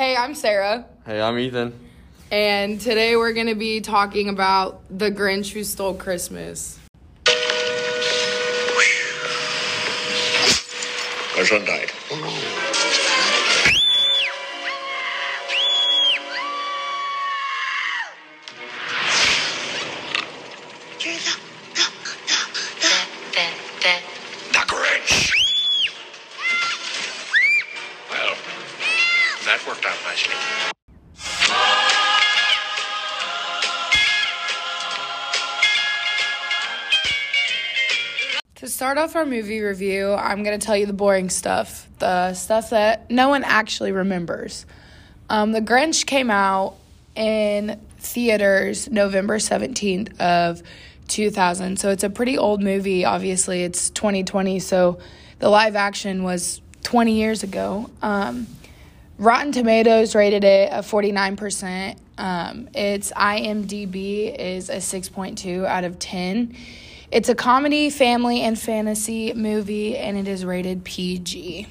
Hey, I'm Sarah, Hey, I'm Ethan. and today we're going to be talking about The Grinch Who Stole Christmas. My son died. You're the, start off our movie review, I'm going to tell you the boring stuff, the stuff that no one actually remembers. Um, the Grinch came out in theaters November 17th of 2000. So it's a pretty old movie. Obviously, it's 2020, so the live action was 20 years ago. Um, Rotten Tomatoes rated it a 49%. Um, its IMDb is a 6.2 out of 10. It's a comedy, family, and fantasy movie, and it is rated PG.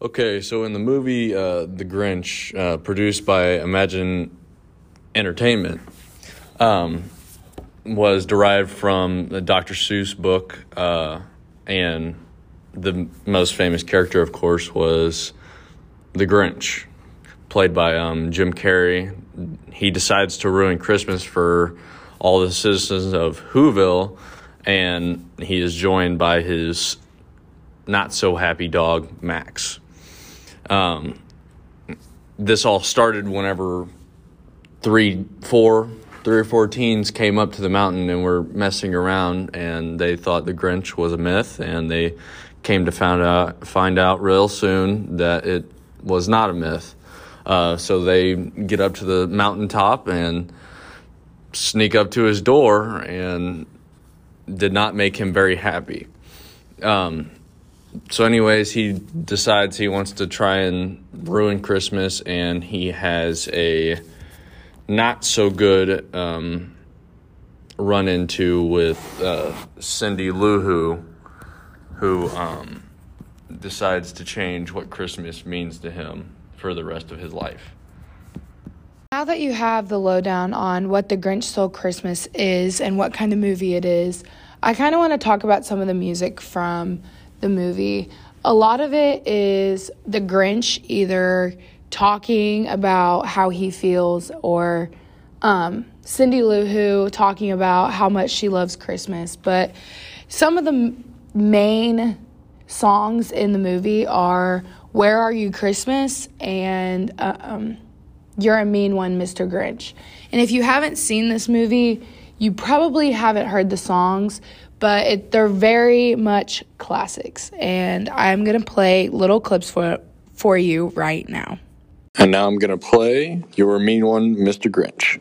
Okay, so in the movie uh, The Grinch, uh, produced by Imagine Entertainment, um, was derived from the Dr. Seuss book, uh, and the most famous character, of course, was the Grinch, played by um, Jim Carrey. He decides to ruin Christmas for all the citizens of Whoville, and he is joined by his not so happy dog, Max. Um, this all started whenever three, four, three or four teens came up to the mountain and were messing around, and they thought the Grinch was a myth, and they came to find out find out real soon that it was not a myth. Uh, so they get up to the mountaintop and sneak up to his door, and did not make him very happy. Um, so, anyways, he decides he wants to try and ruin Christmas, and he has a not so good um, run into with uh, Cindy Lou Who, who um, decides to change what Christmas means to him for the rest of his life. Now that you have the lowdown on what The Grinch Stole Christmas is and what kind of movie it is, I kind of want to talk about some of the music from the movie. A lot of it is the Grinch either talking about how he feels or um, Cindy Lou Who talking about how much she loves Christmas. But some of the main songs in the movie are Where Are You Christmas and uh, um, You're a Mean One, Mr. Grinch. And if you haven't seen this movie, you probably haven't heard the songs, but it, they're very much classics. And I'm going to play little clips for, for you right now. And now I'm going to play Your Mean One, Mr. Grinch.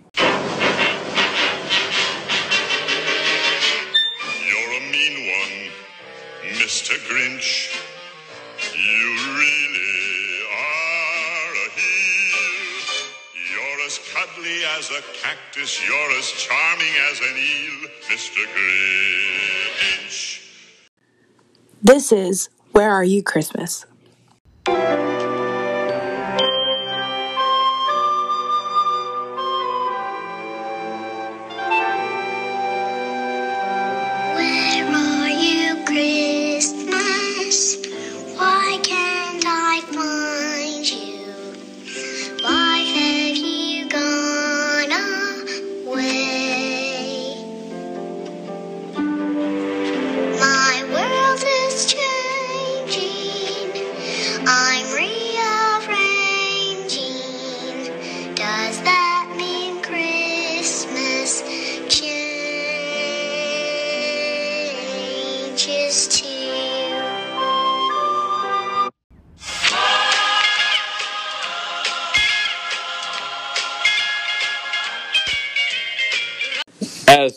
Cactus. You're as charming as an eel, Mr. Grinch. This is Where Are You Christmas?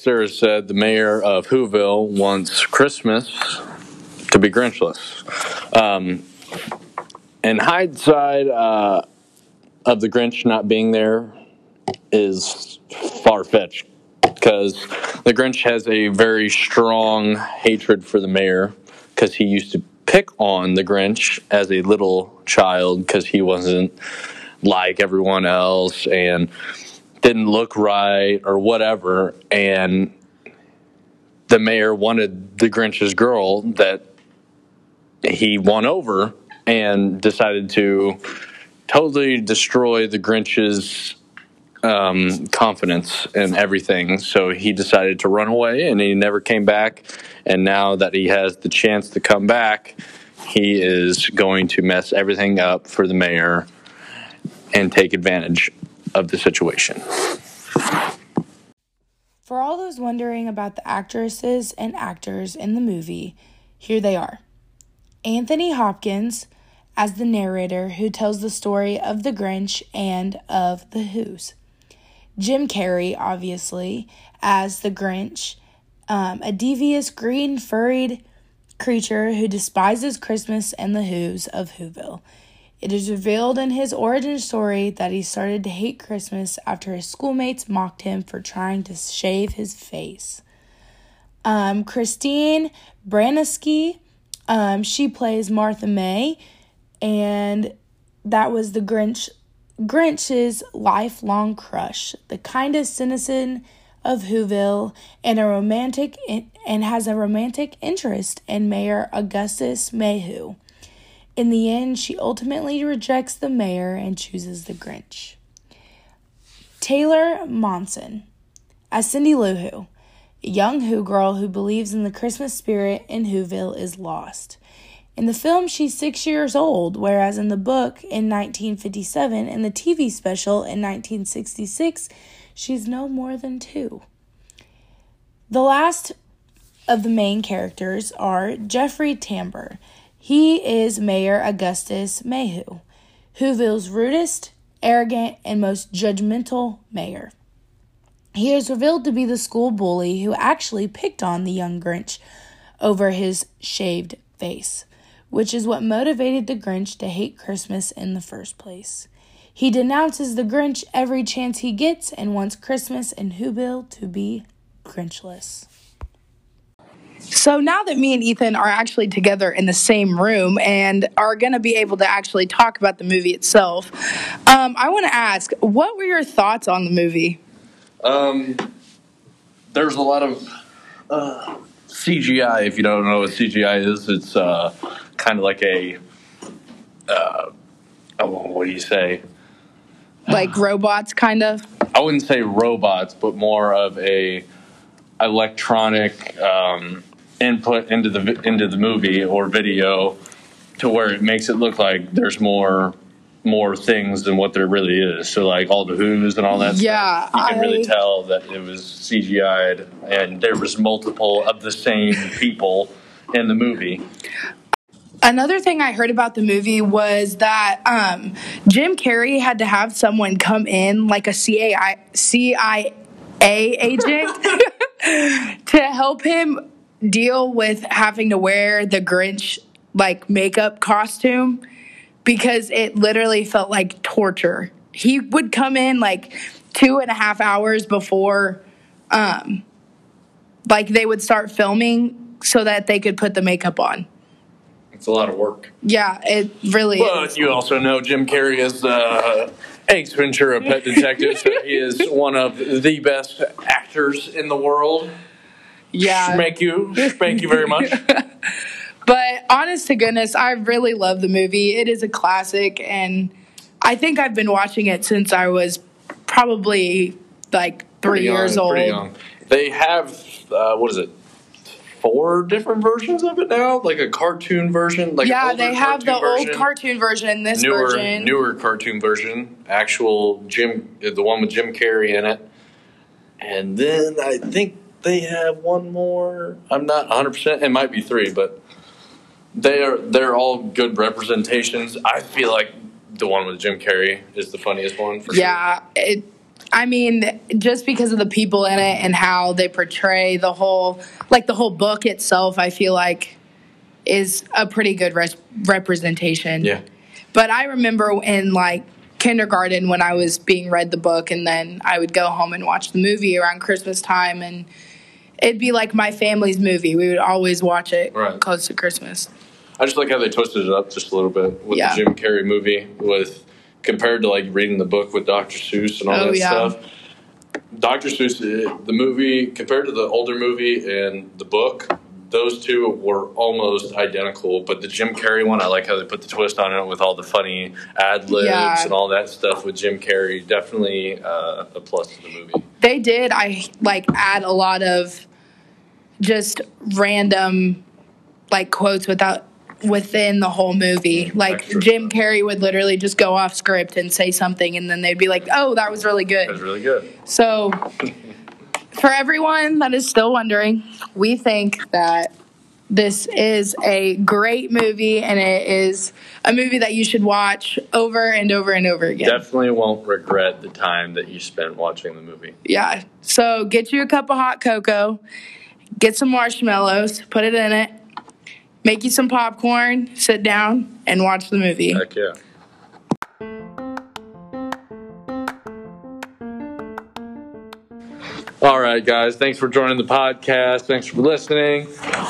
Sarah said, the mayor of Whoville wants Christmas to be Grinchless. Um, and Hyde's side uh, of the Grinch not being there is far fetched because the Grinch has a very strong hatred for the mayor because he used to pick on the Grinch as a little child because he wasn't like everyone else and didn't look right or whatever. And the mayor wanted the Grinch's girl that he won over and decided to totally destroy the Grinch's um, confidence and everything. So he decided to run away and he never came back. And now that he has the chance to come back, he is going to mess everything up for the mayor and take advantage of the situation. For all those wondering about the actresses and actors in the movie, here they are Anthony Hopkins as the narrator who tells the story of the Grinch and of the Who's. Jim Carrey, obviously, as the Grinch, um, a devious green furried creature who despises Christmas and the Who's of Whoville. It is revealed in his origin story that he started to hate Christmas after his schoolmates mocked him for trying to shave his face. Um, Christine Baranski, um, she plays Martha May, and that was the Grinch Grinch's lifelong crush, the kindest citizen of Whoville, and a romantic and has a romantic interest in Mayor Augustus Mayhew. In the end, she ultimately rejects the mayor and chooses the Grinch. Taylor Momsen as Cindy Lou Who, a young Who girl who believes in the Christmas spirit in Whoville is lost. In the film, she's six years old, whereas in the book in 1957 and the TV special in 1966, she's no more than two. The last of the main characters are Jeffrey Tambor. He is Mayor Augustus Mayhew, Whoville's rudest, arrogant, and most judgmental mayor. He is revealed to be the school bully who actually picked on the young Grinch over his shaved face which is what motivated the Grinch to hate Christmas in the first place. He denounces the Grinch every chance he gets and wants Christmas and Whoville to be Grinchless. So now that me and Ethan are actually together in the same room and are going to be able to actually talk about the movie itself, um, I want to ask, what were your thoughts on the movie? Um, there's a lot of uh, CGI. If you don't know what CGI is, it's uh, kind of like a uh, oh, what do you say? Like robots, kind of. I wouldn't say robots, but more of a electronic um, input into the into the movie or video, to where it makes it look like there's more more things than what there really is. So like all the who's and all that. Yeah, stuff, you can I- really tell that it was CGI'd, and there was multiple of the same people in the movie. Another thing I heard about the movie was that um, Jim Carrey had to have someone come in, like a CIA, CIA agent, to help him deal with having to wear the Grinch like makeup costume because it literally felt like torture. He would come in like two and a half hours before, um, like they would start filming so that they could put the makeup on. It's a lot of work. Yeah, it really is. But you also know Jim Carrey is uh, Ace Ventura, Pet Detective, so he is one of the best actors in the world. Yeah. Thank you, thank you very much. But honest to goodness, I really love the movie. It is a classic, and I think I've been watching it since I was probably like three Pretty young, years old. pretty young. They have uh, what is it? Four different versions of it now, like a cartoon version. Like Yeah, they have the cartoon old cartoon version, this newer, version. newer cartoon version. Actual Jim, the one with Jim Carrey in it, and then I think they have one more. I'm not 100. percent It might be three, but they are they're all good representations. I feel like the one with Jim Carrey is the funniest one for sure. Yeah, it. I mean, just because of the people in it and how they portray the whole, like the whole book itself, I feel like is a pretty good res- representation. Yeah. But I remember in like kindergarten when I was being read the book, and then I would go home and watch the movie around Christmas time, and it'd be like my family's movie. We would always watch it Right. close to Christmas. I just like how they twisted it up just a little bit with Yeah. the Jim Carrey movie with compared to like reading the book with Dr. Seuss and all Oh, that yeah. stuff. Dr. Seuss, uh, the movie compared to the older movie and the book, those two were almost identical. But the Jim Carrey one, I like how they put the twist on it with all the funny ad libs Yeah. and all that stuff with Jim Carrey. Definitely uh, a plus to the movie. they did i like add a lot of just random like quotes without within the whole movie mm, like Extra jim stuff. carrey would literally just go off script and say something and then they'd be like oh that was really good." That was really good. so for everyone that is still wondering we think that this is a great movie and it is a movie that you should watch over and over and over again Definitely won't regret the time that you spent watching the movie. Yeah. So get you a cup of hot cocoa, get some marshmallows, put it in it, make you some popcorn, sit down, and watch the movie. Heck yeah. All right, guys. Thanks for joining the podcast. Thanks for listening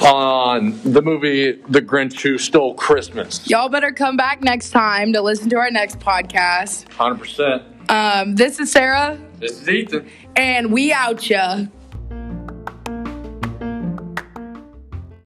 on the movie The Grinch Who Stole Christmas. Y'all better come back next time to listen to our next podcast. 100%. Um, this is Sarah, This is Ethan. and we out ya.